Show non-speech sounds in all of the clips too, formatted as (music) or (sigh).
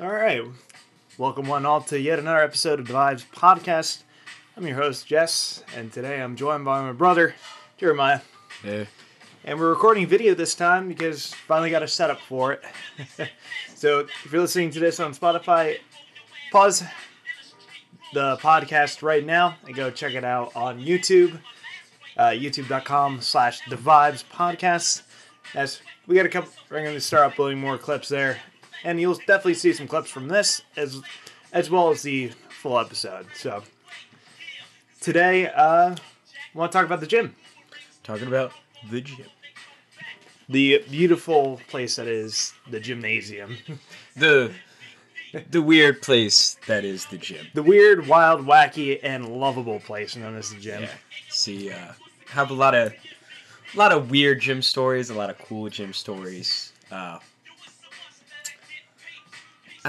All right. Welcome one all to yet another episode of the Vibes Podcast. I'm your host, Jess, and today I'm joined by my brother, Jeremiah. Yeah. And we're recording video this time because finally got a setup for it. (laughs) so if you're listening to this on Spotify, pause the podcast right now and go check it out on YouTube. Uh, YouTube.com slash the vibes podcast. As we got a couple we're gonna start uploading more clips there. And you'll definitely see some clips from this as as well as the full episode. So today uh I want to talk about the gym. Talking about the gym. the beautiful place that is the gymnasium. (laughs) The the weird place that is the gym. the weird, wild, wacky, and lovable place known as the gym. Yeah. See, uh, have a lot of a lot of weird gym stories, a lot of cool gym stories. Uh,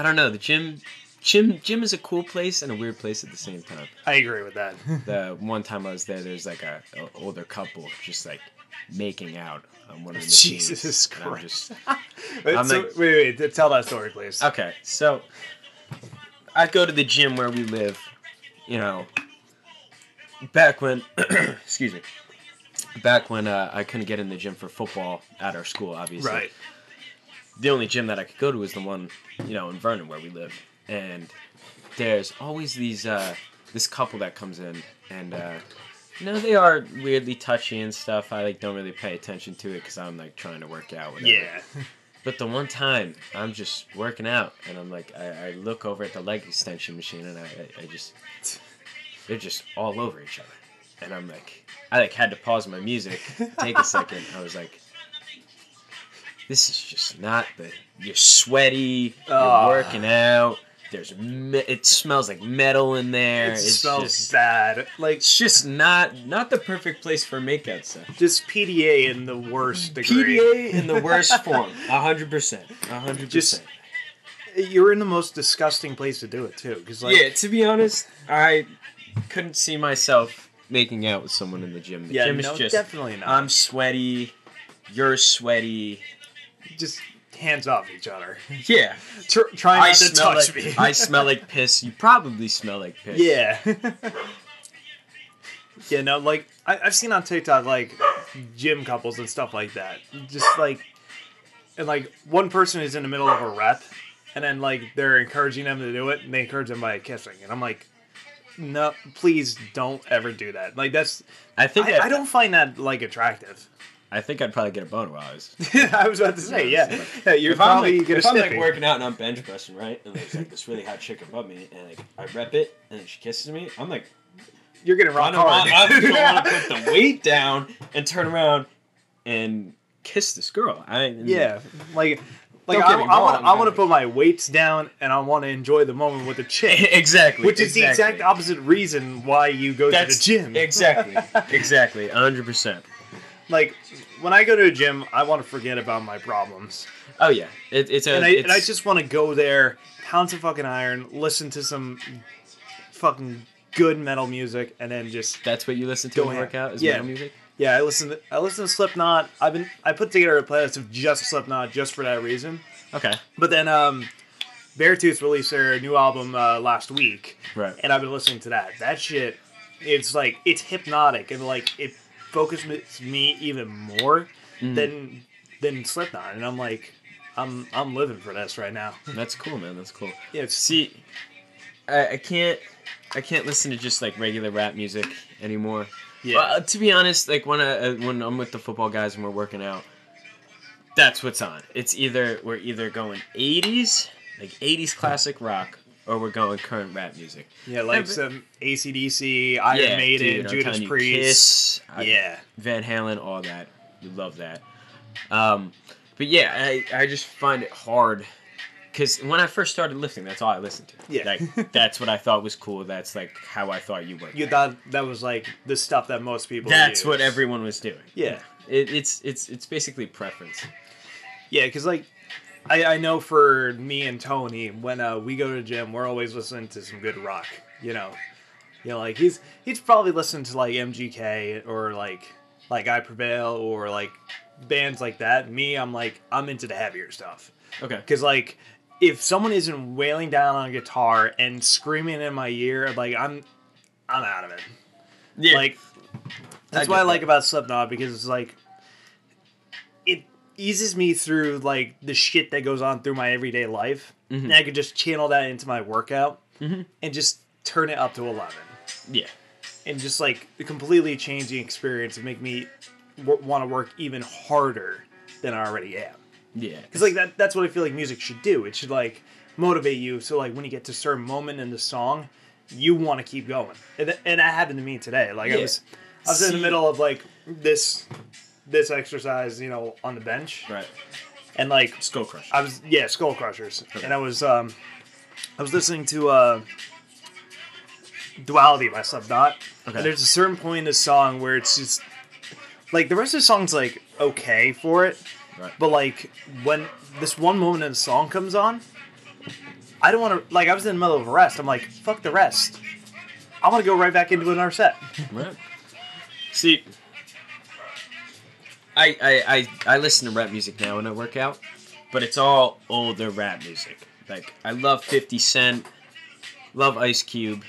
I don't know. The gym, gym, gym is a cool place and a weird place at the same time. I agree with that. (laughs) The one time I was there, there's like a, a older couple just like making out on one of the Jesus machines, and I'm Christ. just- (laughs) Wait, I'm so- like- wait, wait, tell that story, please. Okay, so I go to the gym where we live, you know, back when, (clears throat) excuse me, back when uh, I couldn't get in the gym for football at our school, obviously. Right. The only gym that I could go to is the one, you know, in Vernon where we live. And there's always these, uh, this couple that comes in and, uh, you know, they are weirdly touchy and stuff. I like don't really pay attention to it because I'm like trying to work out. Whatever. Yeah. (laughs) But the one time I'm just working out and I'm like, I, I look over at the leg extension machine and I, I, I just, they're just all over each other. And I'm like, I like had to pause my music, take a second. I was like, this is just not the, you're sweaty, you're Ah. working out. There's, me- it smells like metal in there. It it's smells just, bad. Like it's just not, not the perfect place for makeout session. just PDA in the worst degree. PDA in the worst form. A hundred percent. Hundred percent. You're in the most disgusting place to do it too, because like yeah, to be honest, I couldn't see myself making out with someone in the gym. The yeah, gym no, is just definitely not. I'm sweaty, you're sweaty. Just hands off each other. Yeah, (laughs) Tr- try not I to touch like me. I smell like piss. You probably smell like piss. Yeah. (laughs) yeah, no, like I, I've seen on TikTok like gym couples and stuff like that. Just like, and like one person is in the middle of a rep, and then like they're encouraging them to do it, and they encourage them by kissing, and I'm like, no, please don't ever do that. Like that's I think I, I don't find that like attractive. I think I'd probably get a boner while I was. (laughs) I was about to say, yeah, yeah you're if I'm probably like, gonna if I'm like working out and I'm bench pressing, right, and there's like this really hot chick above me, and like I rep it, and then she kisses me, I'm like, You're gonna rock I don't want, hard. I'm gonna want to put the (laughs) weight down and turn around and kiss this girl. I Yeah, like like Don't I, get me I want wrong, I want to man. put my weights down and I want to enjoy the moment with the chick, (laughs) exactly. which is the exact opposite reason why you go That's to the gym. exactly, exactly, hundred percent. Like when I go to a gym, I want to forget about my problems, Oh yeah, it, it's a. and I it's, and I just want to go there, pound some fucking iron, listen to some fucking good metal music, and then just that's what you listen to Go when you ahead. out is Yeah. metal music. yeah. I listen to I listen to Slipknot. I've been I put together a playlist of just Slipknot just for that reason. Okay, But then um, Beartooth released their new album uh, last week, right. and I've been listening to that. That shit, it's like it's hypnotic and like it focuses me even more Mhm. than than Slipknot, and I'm like, I'm I'm living for this right now. (laughs) That's cool, man. That's cool. Yeah, it's, See, I, I can't, I can't listen to just like regular rap music anymore. yeah, Well, uh, to be honest, like when I uh, when I'm with the football guys and we're working out, that's what's on. It's either we're either going 80s, like 80s classic rock, or we're going current rap music. yeah, like some ACDC, Iron yeah, Maiden, dude, Judas you, Priest. Kiss, I- yeah, Van Halen, all that. We love that. Um, but yeah, I, I just find it hard because when I first started lifting, that's all I listened to. Yeah. like (laughs) that's what I thought was cool. That's like how I thought you were. you thought that was like the stuff that most people. That's use. what everyone was doing. Yeah. it, it's it's it's basically preference. Yeah, because like I, I know for me and Tony, when uh, we go to the gym, we're always listening to some good rock. You know, you know, like he's he's probably listening to like MGK or like like I Prevail or like bands like that. Me, I'm like I'm into the heavier stuff Okay. because like if someone isn't wailing down on a guitar and screaming in my ear, like I'm, I'm out of it. Yeah. Like that's what I like about Slipknot because it's like eases me through like the shit that goes on through my everyday life, Mm-hmm. and I could just channel that into my workout and just turn it up to eleven, yeah. and just like completely change the experience and make me w- want to work even harder than I already am. Yeah. Because like that that's what I feel like music should do. It should like motivate you so like when you get to a certain moment in the song, you want to keep going. And, th- and that happened to me today. Like I was I was in the middle of like this this exercise, you know, on the bench. Right. And like Skull Crushers. I was yeah, Skull Crushers. And I was um I was listening to uh Duality by Slipknot. Okay. And there's a certain point in the song where it's just like the rest of the song's like okay for it. Right. But like when this one moment in the song comes on, I don't want to like I was in the middle of a rest. I'm like, fuck the rest. I want to go right back into another set. Right. See, I, I I I listen to rap music now when I work out, but it's all older rap music. Like I love Fifty Cent, love Ice Cube.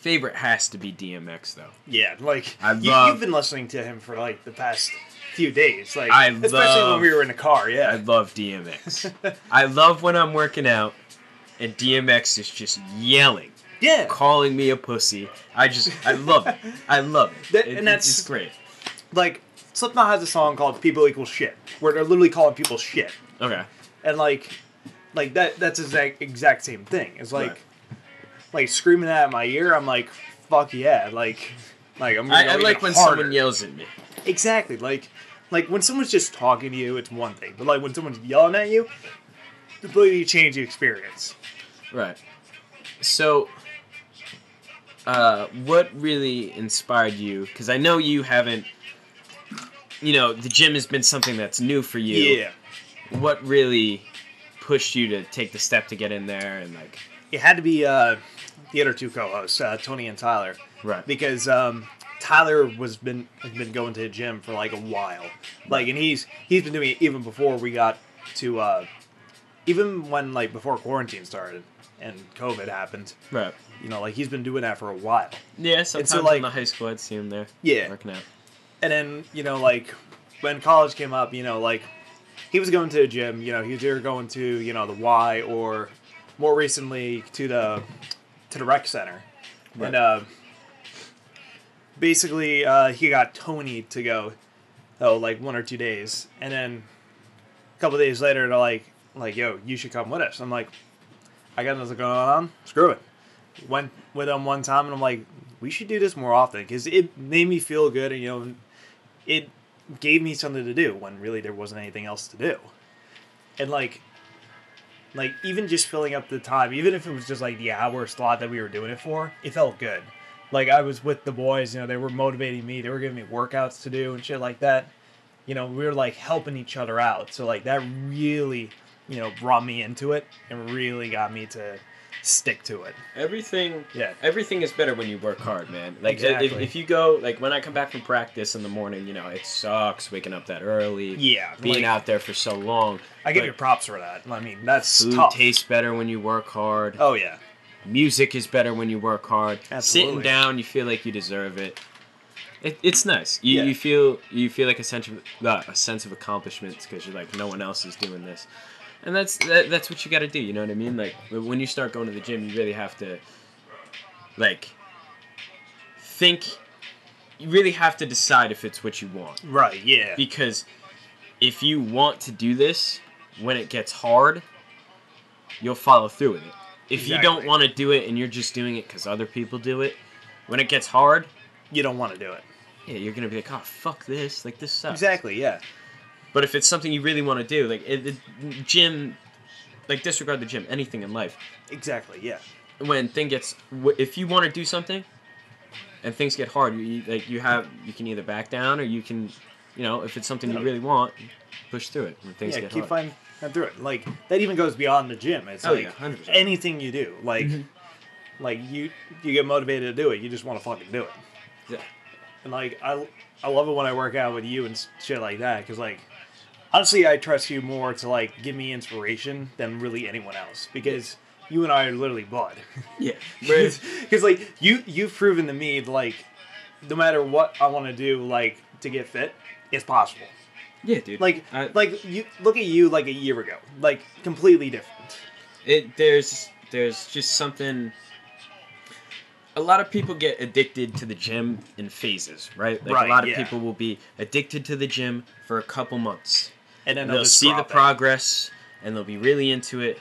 Favorite has to be DMX though. Yeah, like I you, love- you've been listening to him for like the past few days, like I especially when love- we were in the car. Yeah, I love DMX. I love when I'm working out and DMX is just yelling, yeah. calling me a pussy. I just I love it. I love it. That- It- and that's- it's great. Like Slipknot has a song called "People Equal Shit," where they're literally calling people shit, Okay. and like, like that that's exact exact same thing. It's like, Right. like screaming that in my ear. I'm like, fuck yeah, like, like I'm. I, I like when harder. someone yells at me. Exactly. Like like when someone's just talking to you, it's one thing. But like when someone's yelling at you, completely change the experience. Right. So, uh, what really inspired you? Because I know you haven't. You know, the gym has been something that's new for you. Yeah. What really pushed you to take the step to get in there and like? It had to be uh the other two co-hosts, uh, Tony and Tyler. Right. Because um Tyler was been has been going to the gym for like a while. Like and he's he's been doing it even before we got to uh even when like before quarantine started and COVID happened. Right. You know, like he's been doing that for a while. Yeah. Sometimes like- in the high school, I'd see him there. Yeah. Working out. And then you know like when college came up you know like he was going to the gym you know he was either going to you know the y or more recently to the to the rec center. Right. and uh basically uh he got tony to go oh like one or two days. And then a couple days later they're like like yo you should come with us. I'm like i got nothing going on. Screw it. Went with them one time and i'm like we should do this more often because it made me feel good and you know it gave me something to do when really there wasn't anything else to do. And like like even just filling up the time even if it was just like the hour slot that we were doing it for it felt good. Like i was with the boys you know they were motivating me they were giving me workouts to do and shit like that. You know we were like helping each other out. So like that really you know brought me into it and really got me to stick to it Everything. Yeah. Everything is better when you work hard, man. Like if, Exactly. if you go like when I come back from practice in the morning, you know, it sucks waking up that early. yeah Being like, out there for so long. i give you props for that i mean that's Food tough tastes better when you work hard. oh yeah Music is better when you work hard. Absolutely. Sitting down, you feel like you deserve it. it it's nice. You, Yeah. you feel you feel like a sense of uh, a sense of accomplishment because you're like no one else is doing this, and that's that, that's what you got to do. You know what I mean? Like when you start going to the gym, you really have to like think. You really have to decide if it's what you want right yeah because if you want to do this when it gets hard you'll follow through with it if you don't want to do it and you're just doing it because other people do it when it gets hard you don't want to do it yeah you're gonna be like oh fuck this like this sucks exactly yeah but if it's something you really want to do like it, the gym like disregard the gym anything in life. Exactly yeah. When thing gets if you want to do something and things get hard you, like you have you can either back down or you can you know if it's something you really want push through it when things yeah get keep hard. finding find through it. Like that even goes beyond the gym. It's Oh, like yeah, 100%. anything you do like Mm-hmm. like you you get motivated to do it you just want to fucking do it. Yeah. and like i i love it when i work out with you and shit like that because like honestly, I trust you more to like give me inspiration than really anyone else because you and I are literally bud. Yeah. (laughs) Because like you, you've proven to me like no matter what I want to do, like to get fit, it's possible. yeah, dude. Like I- like you look at you like a year ago, like completely different. it there's there's just something a lot of people get addicted to the gym in phases right like Right, a lot of yeah. people will be addicted to the gym for a couple months And then they'll just see the it. progress and they'll be really into it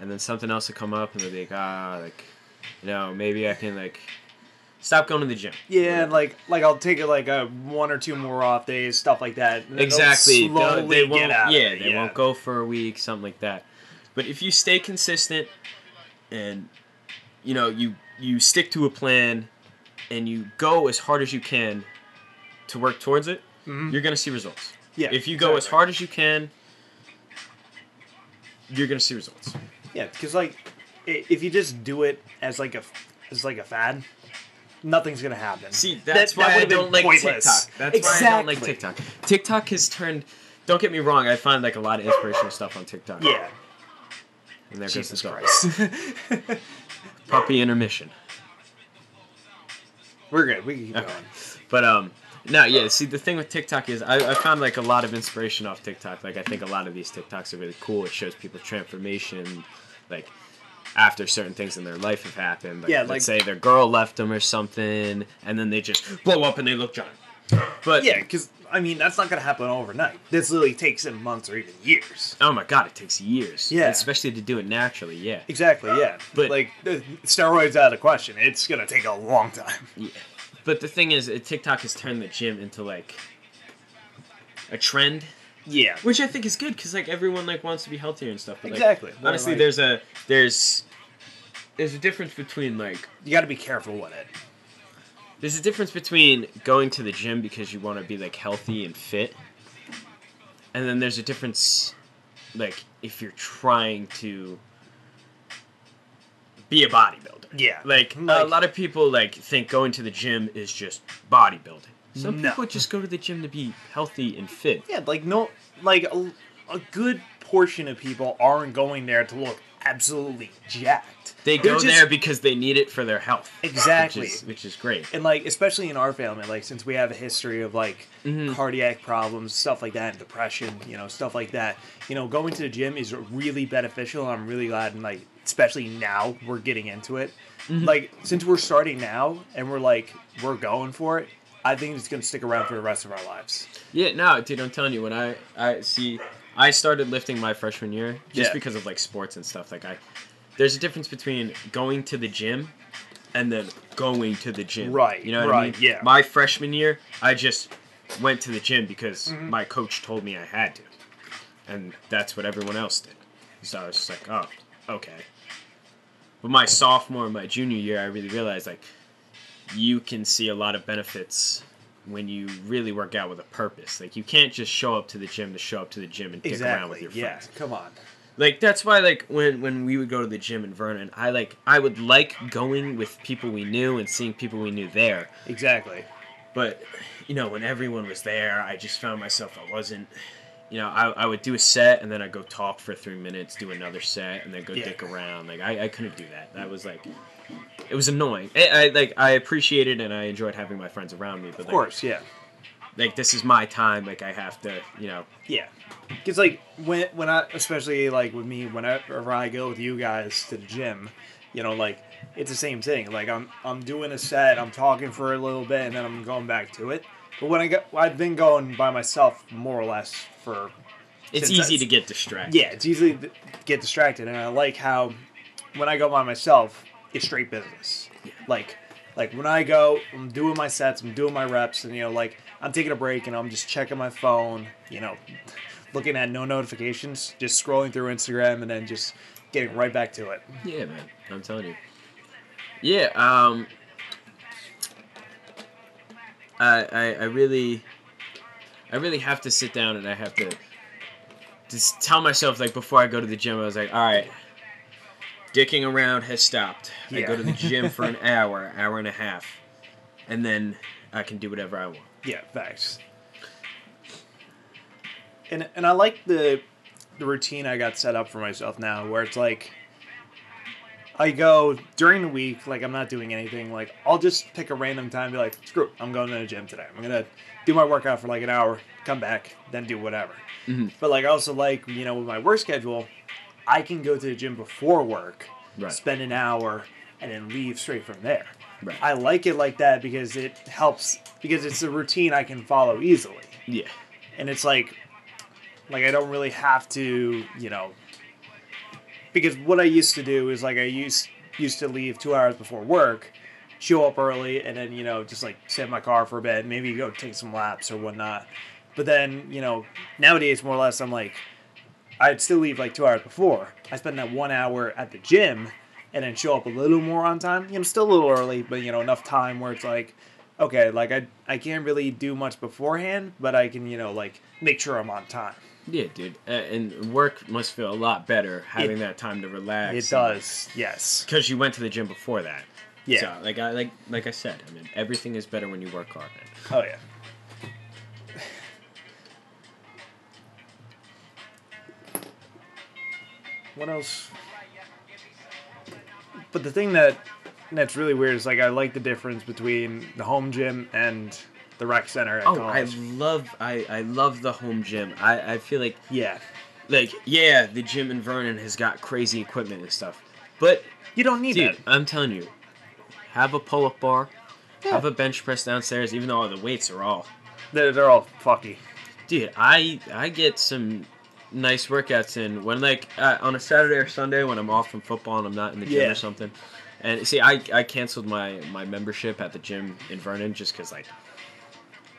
and then something else will come up and they'll be like ah like you know maybe i can like stop going to the gym Yeah, and like like I'll take it like a one or two more off days, stuff like that. exactly They'll- slowly they get won't out of yeah they won't go for a week something like that but if you stay consistent and you know you you stick to a plan and you go as hard as you can to work towards it Mhm. you're gonna see results Yeah, if you go as hard as you can you're gonna see results Yeah, because like if you just do it as like a as like a fad, nothing's gonna happen. see that's that why i would've been don't like pointless. tiktok that's why i don't like tiktok tiktok has turned don't get me wrong i find like a lot of inspirational stuff on tiktok Yeah, and there goes Jesus the. Christ. (laughs) puppy intermission We're good. We can keep going. But um, no, yeah. See, the thing with TikTok is I, I found like a lot of inspiration off TikTok. Like I think a lot of these TikToks are really cool. It shows people transformation, like after certain things in their life have happened. Like, Yeah, let's like- say their girl left them or something, and then they just blow up and they look giant. But Yeah, because I mean that's not gonna happen overnight. This literally takes in months or even years. oh my god, it takes years. Yeah. especially to do it naturally. Yeah, Exactly. Yeah. But- like the steroids out of the question. It's gonna take a long time. yeah. But the thing is, TikTok has turned the gym into like a trend. Yeah. which I think is good because like everyone like wants to be healthier and stuff. But, Exactly. But, honestly, like- there's a there's there's a difference between like You got to be careful with it. there's a difference between going to the gym because you want to be like healthy and fit, and then there's a difference like if you're trying to be a bodybuilder. Yeah. Like, a lot of people like think going to the gym is just bodybuilding. Some No. people just go to the gym to be healthy and fit. Yeah, like no, like a, a good portion of people aren't going there to look absolutely jacked. They go just- there because they need it for their health. Exactly. Which is, which is great. and like especially in our family, like since we have a history of like Mhm. cardiac problems, stuff like that, and depression, you know, stuff like that. You know, going to the gym is really beneficial. I'm really glad, and like especially now we're getting into it. Mm-hmm. Like since we're starting now and we're like we're going for it. I think it's gonna stick around for the rest of our lives. Yeah, no, dude, I'm telling you, when I I see, I started lifting my freshman year just Yeah. because of like sports and stuff. Like I, there's a difference between going to the gym and then going to the gym. Right, You know what I mean? yeah. My freshman year, I just went to the gym because Mm-hmm. my coach told me I had to, and that's what everyone else did. So I was just like, oh, okay. But my sophomore and my junior year, I really realized like you can see a lot of benefits when you really work out with a purpose. Like you can't just show up to the gym to show up to the gym and dick around with Exactly. your Yeah. friends. Come on. Like that's why like when when we would go to the gym in Vernon, I like I would like going with people we knew and seeing people we knew there. Exactly. But you know, when everyone was there, I just found myself I wasn't you know, I, I would do a set and then I'd go talk for three minutes, do another set, and then go Yeah. dick around. Like I, I couldn't do that. That was like it was annoying. I, I like I appreciated and I enjoyed having my friends around me, but Of like, course. Yeah. like this is my time. Like I have to, you know. Yeah, because like when when I especially like with me whenever I go with you guys to the gym, you know like it's the same thing. Like I'm I'm doing a set, I'm talking for a little bit, and then I'm going back to it. But when I go, I've been going by myself more or less for. It's easy I- to get distracted. Yeah, it's easy to get distracted, and I like how when I go by myself, it's straight business. Like like when I go, I'm doing my sets, I'm doing my reps, and you know like I'm taking a break and I'm just checking my phone, you know, looking at no notifications, just scrolling through Instagram, and then just getting right back to it. Yeah, man. I'm telling you. Yeah, um I I, I really I really have to sit down and I have to just tell myself like before I go to the gym I was like, all right, dicking around has stopped. I go to the gym for an (laughs) hour, hour and a half, and then I can do whatever I want. Yeah, facts. and and I like the the routine I got set up for myself now, where it's like I go during the week, like I'm not doing anything. Like I'll just pick a random time, be like, screw, it, I'm going to the gym today. I'm gonna do my workout for like an hour, come back, then do whatever. Mhm. But like I also like you know with my work schedule, I can go to the gym before work, Right. spend an hour, and then leave straight from there. Right. I like it like that because it helps because it's a routine I can follow easily Yeah. and it's like like I don't really have to, you know, because what I used to do is like I used used to leave two hours before work, show up early, and then you know just like sit in my car for a bit, maybe go take some laps or whatnot. But then you know nowadays more or less I'm like I'd still leave like two hours before. I spend that one hour at the gym, and then show up a little more on time. You know, still a little early, but you know enough time where it's like okay, like I I can't really do much beforehand, but I can you know like make sure I'm on time. Yeah, dude. Uh, and work must feel a lot better having that time to relax. It does, yes. Because you went to the gym before that. Yeah. So, like I like like I said, I mean, everything is better when you work hard. Man. Oh yeah. (sighs) What else? But the thing that that's really weird is like I like the difference between the home gym and the rec center at Oh, college. I love I I love the home gym. I I feel like yeah. like yeah, the gym in Vernon has got crazy equipment and stuff, but You don't need dude, that. I'm telling you, have a pull-up bar, Yeah. have a bench press downstairs. Even though all the weights are all They're, they're all fucky. dude i i get some nice workouts in when like uh, on a saturday or sunday when i'm off from football and i'm not in the gym Yeah. or something and see i i canceled my my membership at the gym in vernon just because like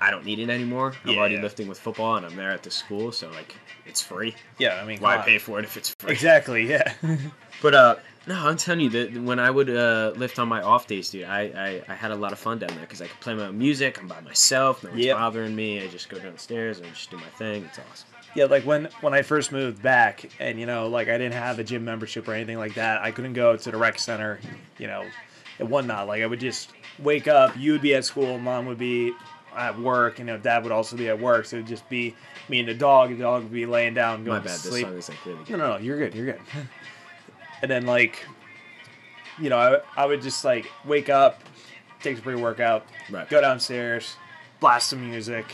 i don't need it anymore i'm Yeah, already yeah. lifting with football and i'm there at the school so like it's free Yeah, I mean, why pay for it if it's free Exactly. Yeah. (laughs) but uh no i'm telling you that when i would uh lift on my off days dude i i, I had a lot of fun down there because i could play my own music i'm by myself no one's Yep. bothering me i just go downstairs and just do my thing it's awesome Yeah, like when when I first moved back, and you know, like I didn't have a gym membership or anything like that. I couldn't go to the rec center, you know, and whatnot. Like I would just wake up. You would be at school. Mom would be at work. You know, dad would also be at work. So it'd just be me and the dog. The dog would be laying down, my going bad to this sleep. song is like really No, good no, no. You're good. You're good. (laughs) and then like, you know, I, I would just like wake up, take a pre-workout, Right. go downstairs, blast some music,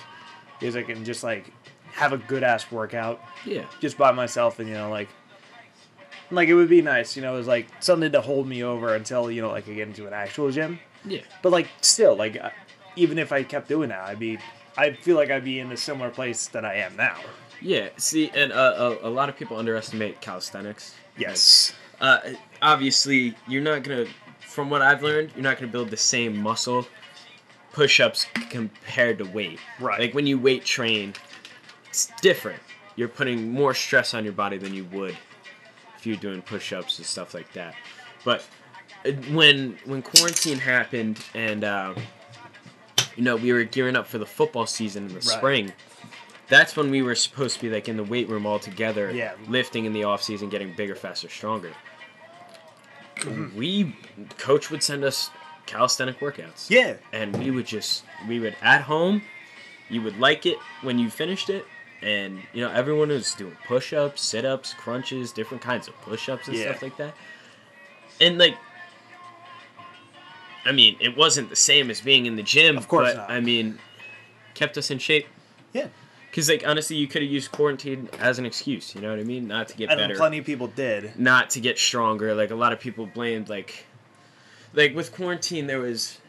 music, and just like have a good ass workout yeah just by myself and you know like like it would be nice you know it was like something to hold me over until you know like i get into an actual gym yeah but like still like even if i kept doing that i'd be i feel like i'd be in a similar place that i am now Yeah, see, and uh, a, a lot of people underestimate calisthenics. yes Uh, obviously, you're not gonna, from what I've learned, you're not gonna build the same muscle push-ups compared to weight. Right. Like when you weight train, it's different. You're putting more stress on your body than you would if you're doing push-ups and stuff like that. But uh, when when quarantine happened and uh, you know we were gearing up for the football season in the spring, that's when we were supposed to be like in the weight room all together, Yeah. lifting in the off season, getting bigger, faster, stronger. Mm-hmm. We coach would send us calisthenic workouts. yeah And we would just we would at home, you would like it when you finished it. And you know, everyone was doing push ups, sit ups, crunches, different kinds of push ups and Yeah. stuff like that. And like I mean, it wasn't the same as being in the gym, Of course but not. I mean, kept us in shape. yeah Because, like, honestly, you could have used quarantine as an excuse. You know what I mean? Not to get and better, plenty of people did not to get stronger. Like a lot of people blamed, like, like with quarantine, there was,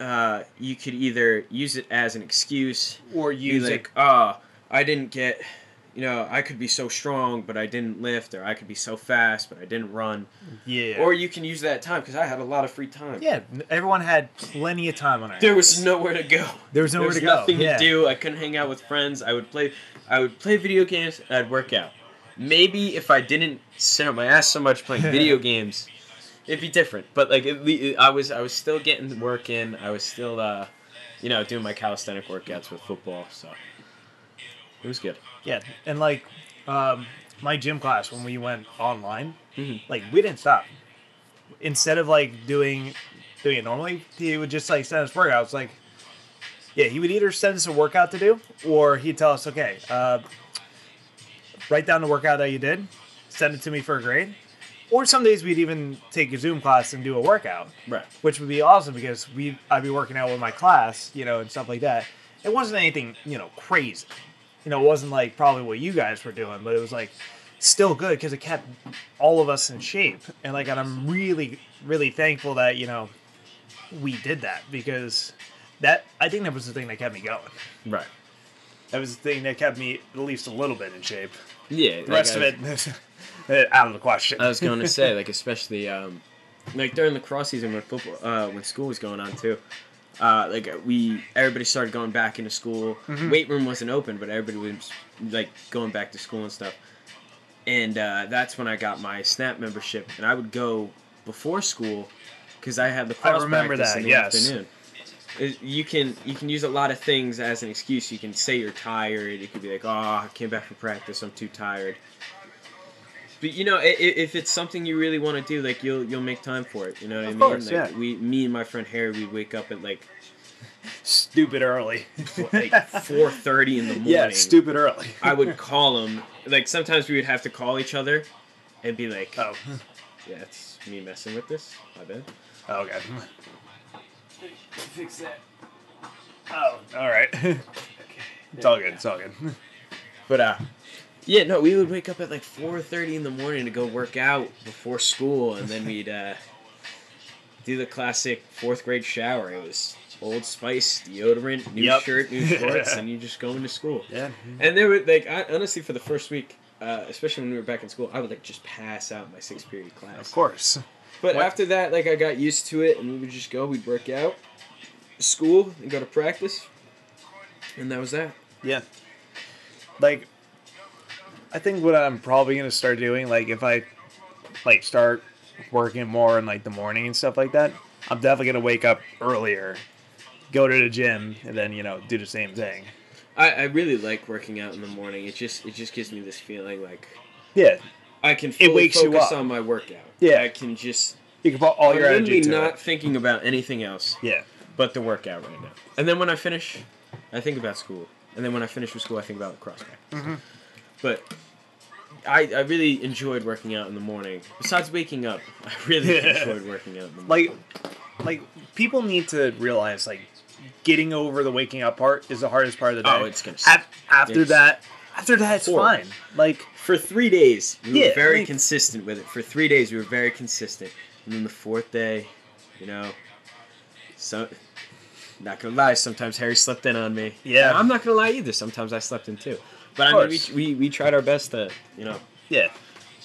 uh, you could either use it as an excuse, or be use like, ah, I didn't get, you know, I could be so strong, but I didn't lift, or I could be so fast, but I didn't run. yeah Or you can use that time because I had a lot of free time. yeah everyone had plenty of time on our There hands. was nowhere to go. there was nowhere there was to go nothing yeah. to do. I couldn't hang out with friends. I would play, I would play video games. I'd work out. Maybe if I didn't sit on my ass so much playing video (laughs) games, it'd be different. But like, le- I was, I was still getting work in. I was still, uh, you know, doing my calisthenic workouts with football. So it was good. Yeah, and like um, my gym class when we went online, Mhm. like we didn't stop. Instead of like doing doing it normally, he would just like send us workouts. Like, yeah, he would either send us a workout to do, or he'd tell us, okay, uh, write down the workout that you did, send it to me for a grade. Or some days we'd even take a Zoom class and do a workout, Right. which would be awesome because we I'd be working out with my class, you know, and stuff like that. It wasn't anything, you know, crazy. You know, it wasn't like probably what you guys were doing, but it was like still good because it kept all of us in shape. And like, and I'm really, really thankful that you know we did that because that I think that was the thing that kept me going. Right. That was the thing that kept me at least a little bit in shape. Yeah. The rest of it (laughs) out of the question. I was going (laughs) to say, like, especially um, like during the cross season when football, uh, when school was going on too. Uh, like we, everybody started going back into school. Weight room wasn't open, but everybody was like going back to school and stuff. And uh, that's when I got my Snap membership, and I would go before school because I had the cross remember practice that, in the yes. afternoon. It- You can you can use a lot of things as an excuse. You can say you're tired. You could be like, "Oh, I came back from practice. I'm too tired." But you know, i- i- if it's something you really want to do, like you'll you'll make time for it. You know what Of I mean? course, like, yeah. We, me and my friend Harry, we wake up at like Stupid early. like four thirty in the (laughs) morning. yeah, stupid early. I would (laughs) call him. Like sometimes we would have to call each other, and be like, Oh, "Yeah, it's me messing with this. My bad." oh okay. Fix that. Oh, all right. (laughs) It's all good. It's all good. But uh, yeah, no, we would wake up at like four thirty in the morning to go work out before school, and then we'd uh, do the classic fourth grade shower. It was Old Spice, deodorant, new Yep. shirt, new (laughs) shorts, and you just go into school. Yeah. And there were like, I, honestly, for the first week, uh, especially when we were back in school, I would like just pass out my sixth period class. Of course. But What- after that, like I got used to it, and we would just go. We'd work out, school, and go to practice, and that was that. Yeah. Like, I think what I'm probably gonna start doing, like, if I like start working more in like the morning and stuff like that, I'm definitely gonna wake up earlier, go to the gym, and then you know do the same thing. I, I really like working out in the morning. It just it just gives me this feeling like Yeah. I can fully wakes you focus up. on my workout. Yeah. I can just You can put all I'm your energy to not it. thinking about anything else Yeah. but the workout right now. And then when I finish, I think about school. And then when I finish with school, I think about cross practice. Mm-hmm. But I, I really enjoyed working out in the morning. Besides waking up, (laughs) I really enjoyed working out in the morning. Like, like people need to realize like getting over the waking up part is the hardest part of the oh, day. Oh, it's gonna. Af- after It's that, after that, it's horrible. fine. Like, for three days, we Yeah, were very like- consistent with it. For three days, we were very consistent. And then the fourth day, you know, so not gonna lie, sometimes Harry slept in on me. Yeah. And I'm not gonna lie either. Sometimes I slept in too. But I mean, we, we we tried our best to you know yeah,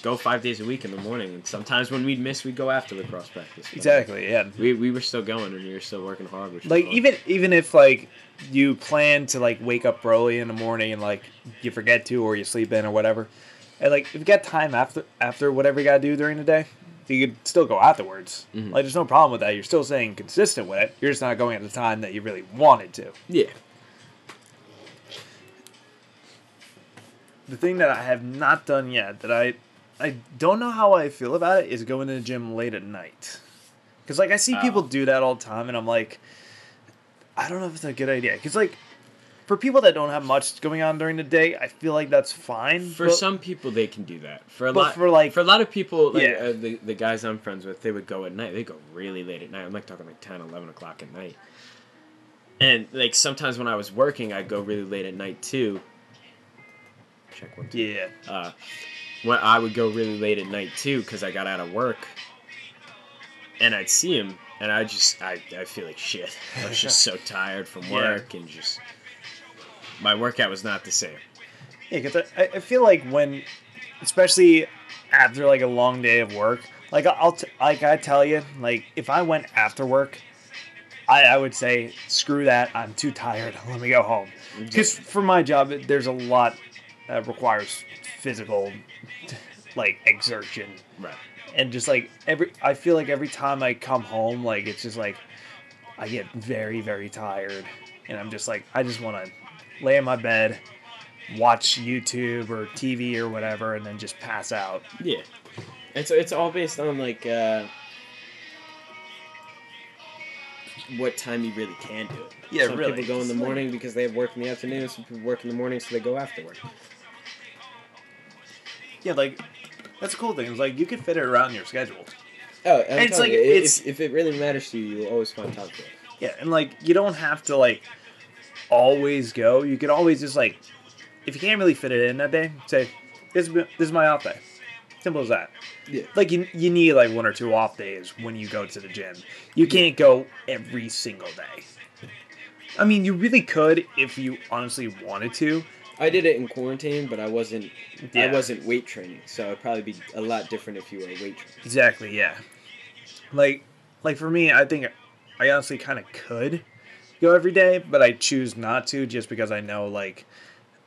go five days a week in the morning. And sometimes when we'd miss, we'd go after the cross practice. But exactly. Yeah. We, we were still going and we were still working hard. Which like even even if like you plan to like wake up early in the morning and like you forget to or you sleep in or whatever and like if you got time after after whatever you gotta do during the day you could still go afterwards Mhm. like there's no problem with that you're still staying consistent with it you're just not going at the time that you really wanted to yeah, the thing that i have not done yet that i i don't know how i feel about it is going to the gym late at night because like i see Oh. people do that all the time and i'm like i don't know if it's a good idea because like for people that don't have much going on during the day i feel like that's fine for but- some people they can do that. For a lot, for, like- for a lot of people, like Yeah. uh, the the guys I'm friends with, they would go at night. They go really late at night. I'm like talking like 10, 11 o'clock at night. And like sometimes when I was working, I'd go really late at night too. Check one. Two. yeah Uh, when I would go really late at night too because I got out of work, and I'd see him, and I just I I feel like shit. (laughs) I was just so (laughs) tired from Yeah. work and just my workout was not the same. Yeah, because I, I feel like when, especially after like a long day of work, like I'll t- like I tell you, like if I went after work, I, I would say screw that. I'm too tired. (laughs) Let me go home. Because for my job, there's a lot that requires physical, like exertion, Right. and just like every, I feel like every time I come home, like it's just like I get very very tired, and I'm just like I just want to lay in my bed, watch YouTube or TV or whatever, and then just pass out. Yeah, and so it's all based on like uh, what time you really can do it. Yeah, some really. people go in the morning because they have work in the afternoon. Some people work in the morning, so they go after work. Yeah, like that's a cool thing. It's like you can fit it around your schedule. Oh, I'm it's like- you, it's- if, if it really matters to you, you'll always find time for it. Yeah, and like you don't have to like always go. You could always just like if you can't really fit it in that day, say this is, this is my off day. Simple as that. Yeah. Like you, you need like one or two off days when you go to the gym. You can't go every single day. I mean, you really could if you honestly wanted to. I did it in quarantine, but I wasn't. Yeah. I wasn't weight training, so it'd probably be a lot different if you were weight training. Exactly, yeah. Like like for me, I think I honestly kind of could go every day, but I choose not to just because I know like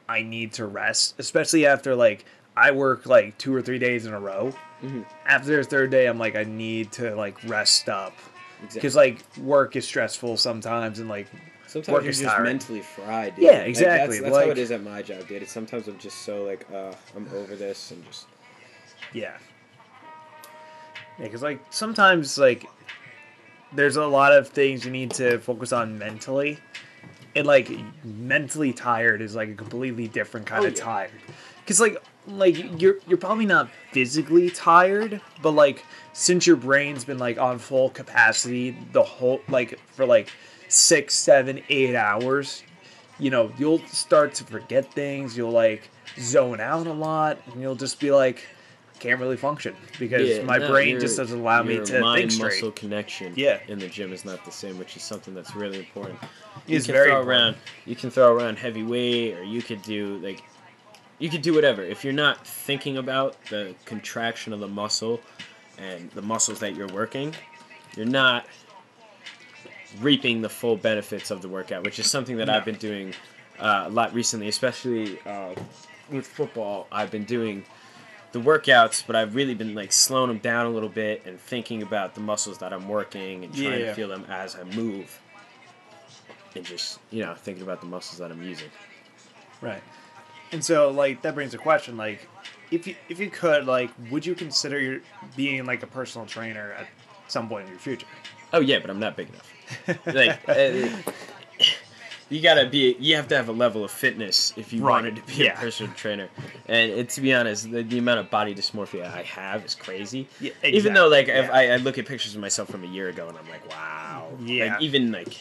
I need to rest, especially after like I work like two or three days in a row. Mhm. After the third day, I'm like I need to like rest up Exactly. because like work is stressful sometimes, and like Sometimes work you're is just tiring. mentally fried. Dude. Yeah, Like, exactly, that's that's how it is at my job, dude. It's sometimes I'm just so like, uh, I'm over this and just. Yeah. Yeah, because like sometimes like there's a lot of things you need to focus on mentally, and like mentally tired is like a completely different kind Oh, of yeah. tired. Because like like you're you're probably not physically tired, but like since your brain's been like on full capacity the whole like for like six, seven, eight hours, you know you'll start to forget things. You'll like zone out a lot, and you'll just be like can't really function because Yeah, my no, brain just doesn't allow me to mind think straight. muscle connection Yeah. in the gym is not the same, which is something that's really important. It's you can very throw important. around you can throw around heavy weight or you could do like you could do whatever. If you're not thinking about the contraction of the muscle and the muscles that you're working, you're not reaping the full benefits of the workout, which is something that. I've been doing uh, a lot recently, especially uh, with football. I've been doing the workouts, but I've really been like slowing them down a little bit and thinking about the muscles that I'm working and trying Yeah. to feel them as I move. And just, you know, thinking about the muscles that I'm using. Right. And so like that brings a question like if you if you could like would you consider your being like a personal trainer at some point in your future? Oh yeah, but I'm not big enough. Like uh, you gotta be you have to have a level of fitness if you Right, wanted to be yeah. a personal trainer and it, to be honest the, the amount of body dysmorphia i have is crazy Yeah, even though like exactly, if yeah. I, I look at pictures of myself from a year ago and i'm like wow Yeah. like even like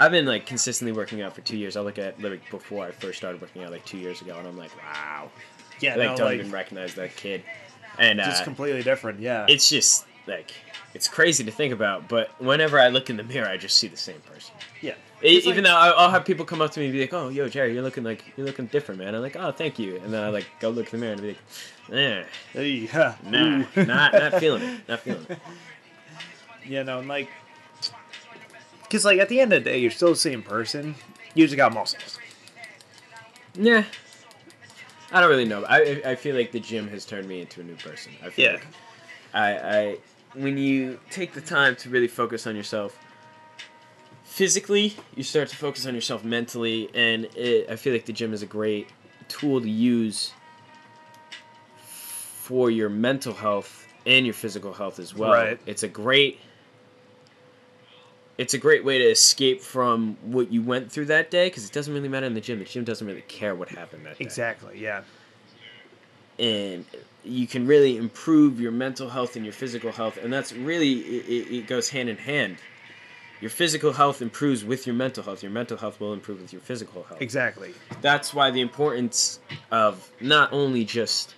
i've been like consistently working out for two years i look at like before i first started working out like two years ago and i'm like wow Yeah, I, like no, don't like even recognize that kid and just uh, completely different. Yeah. it's just like it's crazy to think about but whenever i look in the mirror i just see the same person yeah. It's even like- though I'll have people come up to me and be like, "Oh, yo, Jerry, you're looking like you're looking different, man." I'm like, "Oh, thank you," and then I like go look in the mirror and be like, "Eh, Hey, yeah. (laughs) nah, (laughs) not not feeling it, not feeling it." (laughs) You know, and, like cuz like at the end of the day you're still the same person. You just got muscles. Yeah, I don't really know. I I feel like the gym has turned me into a new person. I feel Yeah. like I I when you take the time to really focus on yourself physically, you start to focus on yourself mentally, and it, I feel like the gym is a great tool to use for your mental health and your physical health as well. Right. It's a great it's a great way to escape from what you went through that day because it doesn't really matter in the gym. The gym doesn't really care what happened that day Exactly. Yeah. And you can really improve your mental health and your physical health and that's really it, it- goes hand in hand. Your physical health improves with your mental health. Your mental health will improve with your physical health. Exactly. that's why the importance of not only just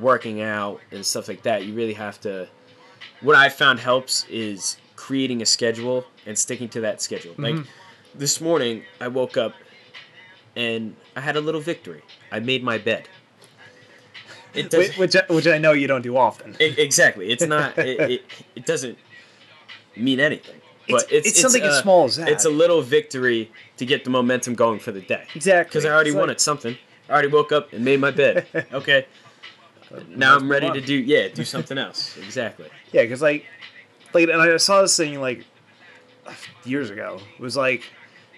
working out and stuff like that you really have to what i found helps is creating a schedule and sticking to that schedule. Like Mhm. this morning i woke up and i had a little victory. I made my bed it doesn't, Which which I know you don't do often. E- exactly. It's not. It, it, it doesn't mean anything. But It's- it's, it's something as uh, small as that. It's a little victory to get the momentum going for the day. Exactly. Because I already It's won like- something. I already woke up and made my bed. (laughs) Okay. Now I'm ready to do yeah do something else. (laughs) Exactly. Yeah, because like, like, and I saw this thing like years ago. It was like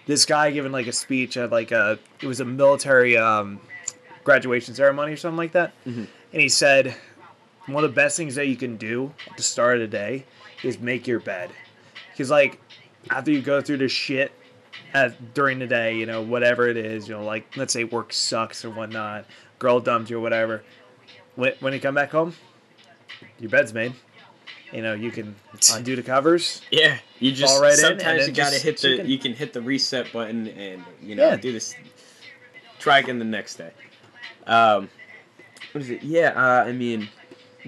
this guy giving like a speech at like a it was a military um, graduation ceremony or something like that, Mhm. and he said one of the best things that you can do at the start of the day is make your bed, because like after you go through the shit at, during the day, you know whatever it is, you know like let's say work sucks or whatnot, girl dumped you or whatever. when, when you come back home, your bed's made. You know, you can undo the covers. Yeah, you just right sometimes you gotta just hit the chicken. you can hit the reset button and you know Yeah. do this. Try again the next day. Um, what is it? Yeah, uh, I mean,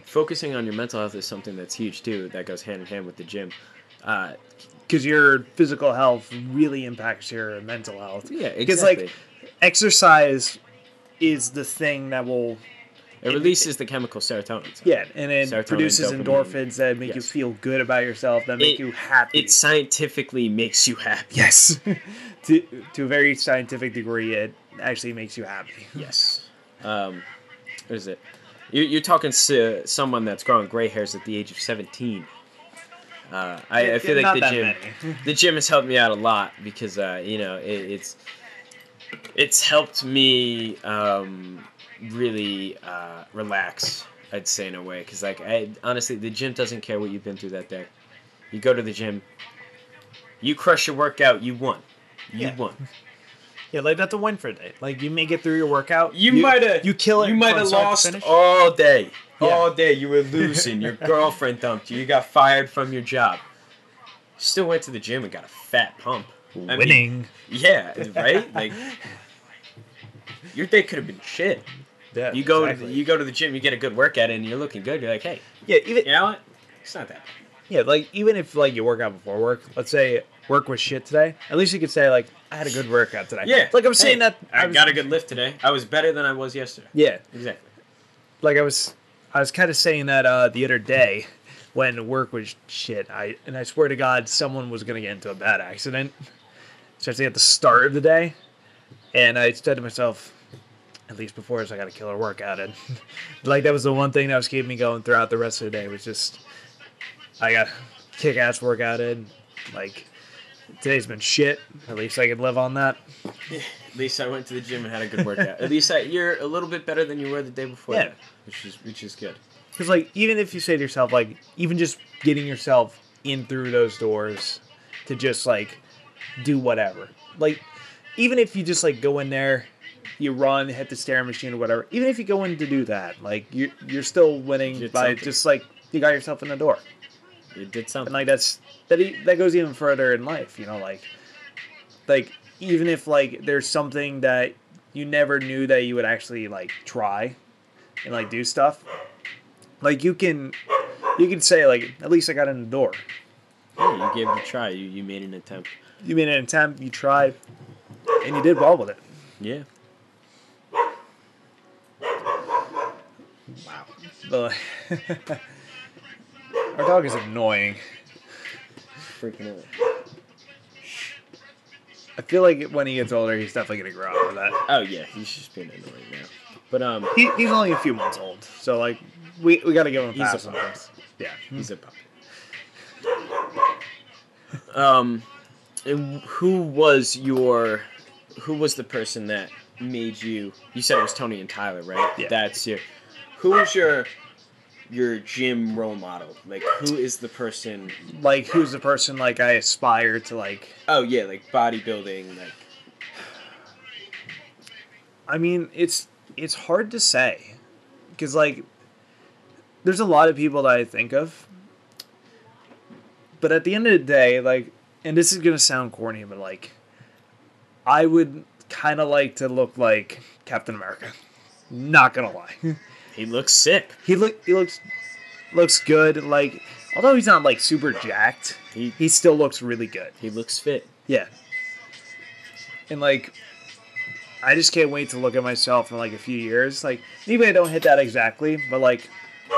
focusing on your mental health is something that's huge too. That goes hand in hand with the gym. Uh, because your physical health really impacts your mental health. yeah, exactly. Because like exercise is the thing that will it releases the chemical serotonin. yeah, and it Serotonin, produces dopamine. endorphins that make you feel good about yourself, that make It- you happy. It scientifically makes you happy. yes, (laughs) to to a very scientific degree, it actually makes you happy. Yes. Um, what is it? You're, you're talking to someone that's growing gray hairs at the age of 17. Uh, I, I feel like the gym, the gym has helped me out a lot because uh, you know it, it's it's helped me um, really uh, relax. I'd say in a way because like I honestly the gym doesn't care what you've been through that day. You go to the gym, you crush your workout, you won. You Yeah. won. Yeah, like that's a win for a day. Like you make it through your workout. You, might have you kill it. You might have lost all day. Yeah. All day you were losing. Your (laughs) girlfriend dumped you. You got fired from your job. Still went to the gym and got a fat pump. I mean, winning. yeah, right. Like your day could have been shit. yeah, You go exactly. you go to the gym, you get a good workout in, and you're looking good. You're like, hey, yeah, even you know what? It's not that. Bad. yeah, like even if like you work out before work, let's say work was shit today. At least you could say like I had a good workout today. Yeah, like I'm saying Hey, that I, was- got a good lift today. I was better than I was yesterday. Yeah, Exactly. like I was, I was kind of saying that uh, the other day when work was shit. I and I swear to God, someone was gonna get into a bad accident, especially at the start of the day. And I said to myself, at least before, is I got a killer workout and (laughs) like that was the one thing that was keeping me going throughout the rest of the day. Was just I got kick ass workout in. Like today's been shit. At least I could live on that. At least I went to the gym and had a good workout. At least I, you're a little bit better than you were the day before. Yeah. that, which is which is good. Because like even if you say to yourself like even just getting yourself in through those doors to just like do whatever like even if you just like go in there you run hit the stair machine or whatever even if you go in to do that like you're, you're still winning by something. just like you got yourself in the door You did something. and like that's that e- that goes even further in life you know like like even if like there's something that you never knew that you would actually like try and like do stuff like you can you can say like at least i got in the door Yeah, you gave it a try. You, you made an attempt. you made an attempt you tried and you did well with it Yeah. wow (laughs) but our dog is annoying Freaking out. i feel like when he gets older he's definitely gonna grow up with that Oh yeah, he's just being annoying now. But um, he, he's only a few months old so like we, we gotta give him a he's a pass on puppy. things yeah He's a puppy. Um, and who was your, who was the person that made you? You said it was Tony and Tyler, right? Yeah. That's your. Who was your, your gym role model? Like, who is the person? like who's the person like I aspire to like Oh yeah, like bodybuilding, like. I mean it's it's hard to say cuz like there's a lot of people that I think of but at the end of the day like and this is going to sound corny but like I would kind of like to look like Captain America. Not going to lie. (laughs) He looks sick. he look he looks looks good like although he's not like super jacked, He he still looks really good. he looks fit. Yeah. And like I just can't wait to look at myself in like a few years. Like maybe I don't hit that exactly, but like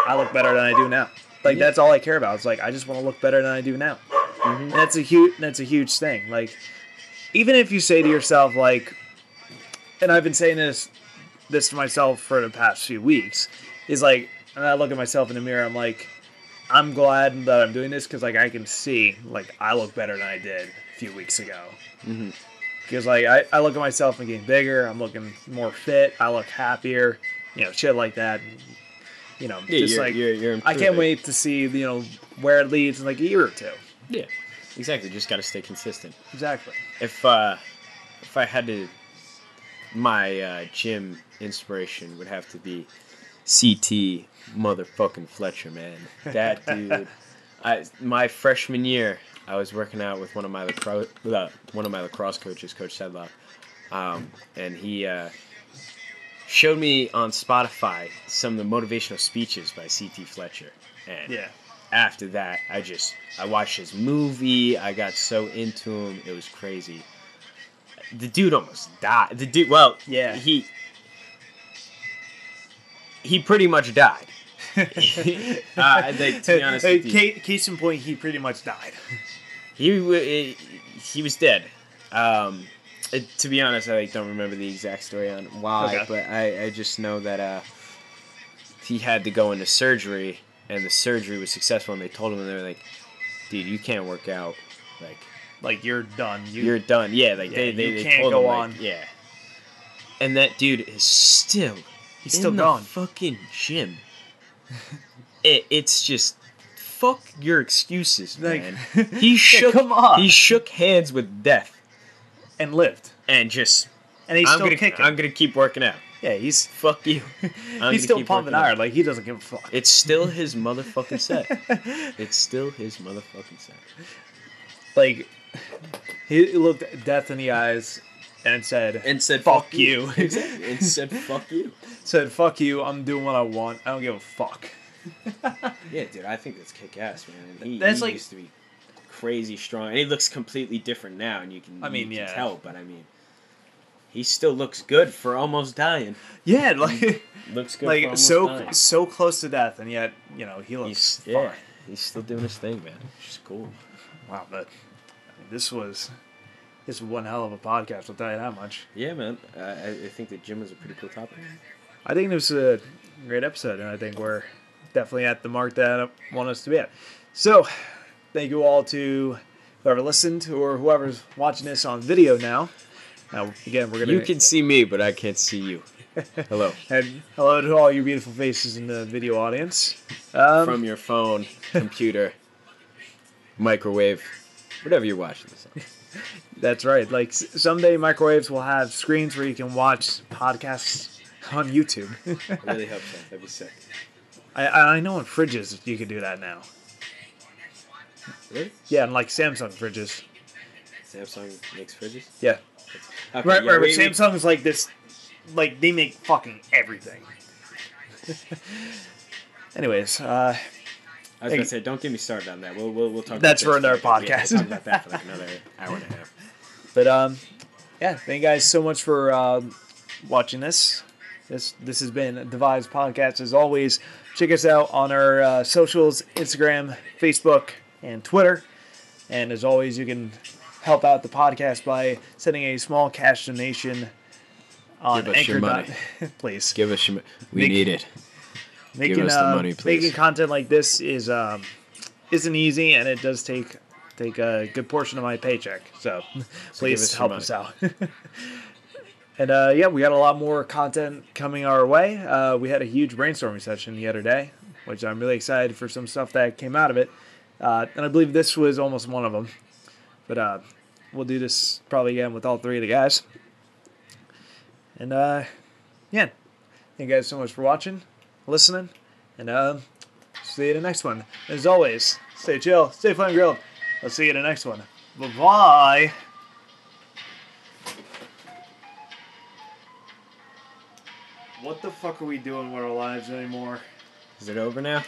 I look better than I do now. Like Yeah. that's all I care about. It's like I just want to look better than I do now. Mhm. And that's a huge that's a huge thing. Like even if you say to yourself like and I've been saying this this to myself for the past few weeks is like and I look at myself in the mirror I'm like I'm glad that I'm doing this cuz like I can see like I look better than I did a few weeks ago Mm-hmm. because like I, I look at myself and getting bigger i'm looking more fit i look happier you know shit like that you know Yeah, just you're, like you're, you're i can't wait to see you know where it leads in like a year or two Yeah, exactly. Just got to stay consistent. exactly if uh if I had to my uh, gym inspiration would have to be CT motherfucking Fletcher, man. That (laughs) dude. I my freshman year, I was working out with one of my lacrosse uh, one of my lacrosse coaches, Coach Sedlock, um, and he uh, showed me on Spotify some of the motivational speeches by CT Fletcher, and Yeah. after that, I just I watched his movie. I got so into him, it was crazy. The dude almost died. The dude, well, Yeah. he he pretty much died. (laughs) uh, think, to be honest Hey, with you, ca- case in point, he pretty much died. he he was dead. Um, it- to be honest, I like, don't remember the exact story on why, Okay. but I, I just know that uh, he had to go into surgery, and the surgery was successful. And they told him, and they were like, "Dude, you can't work out. Like, Like you're done. You, you're done. Yeah, like Yeah, they, they, you they can't told go him, like, on. yeah. And that dude is still he's still the gone. fucking gym. (laughs) it, it's just fuck your excuses, Like- man. (laughs) He shook. come on. He shook hands with death, and lived, and just and he's I'm still gonna kicking. I'm gonna keep working out. yeah, he's (laughs) Fuck you. He's still pumping iron. Like he doesn't give a fuck. It's still his motherfucking set. It's still his motherfucking set. like (laughs) he looked death in the eyes and said, And said Fuck you." (laughs) exactly. And said fuck you. (laughs) "said Fuck you. I'm doing what I want. I don't give a fuck." Yeah, dude, I think that's kick ass, man. He, That's he like- used to be crazy strong, and he looks completely different now, and you can, I mean, you can yeah. tell. But I mean, he still looks good for almost dying. Yeah, like Looks good, like so dying. so close to death, and yet you know he looks He's yeah, he's still doing his thing, man. Which is cool. Wow, but this was this was one hell of a podcast. I'll tell you that much. Yeah, man. I, I think the gym is a pretty cool topic. I think it was a great episode, and I think we're definitely at the mark that I want us to be at. So, thank you all to whoever listened or whoever's watching this on video now. Now, again, we're gonna You can see me, but I can't see you. (laughs) Hello. and hello to all your beautiful faces in the video audience. Um, From your phone, computer, microwave, whatever you're watching this on. (laughs) That's right. Like someday, microwaves will have screens where you can watch podcasts on YouTube. I really hope so. That'd be sick. I, I know in fridges you can do that now. Really? Yeah, and like Samsung fridges. Samsung makes fridges? Yeah. Okay, Right, yeah, right. but Samsung's like this, like they make fucking everything. (laughs) Anyways, uh, I was Hey. gonna say, don't get me started on that. We'll we'll, we'll talk. That's about for another like- yeah, podcast. we'll talk about that for like another hour and a half. but um, yeah, thank you guys so much for um, watching this. This this has been Devised Podcast. As always, check us out on our uh, socials: Instagram, Facebook, and Twitter. And as always, you can help out the podcast by sending a small cash donation on Give us your money. (laughs) Please. Give us your. We Make- need it. Making uh, money, making content like this is um, isn't easy, and it does take take a good portion of my paycheck. So, (laughs) please us help money. us out. (laughs) and uh, yeah, we got a lot more content coming our way. Uh, we had a huge brainstorming session the other day, which I'm really excited for some stuff that came out of it. Uh, and I believe this was almost one of them. But uh, we'll do this probably again with all three of the guys. And uh, yeah, thank you guys so much for watching, listening, and uh, see you in the next one. As always, stay chill, stay fun grilled. I'll see you in the next one. Bye bye. What the fuck are we doing with our lives anymore? Is it over now?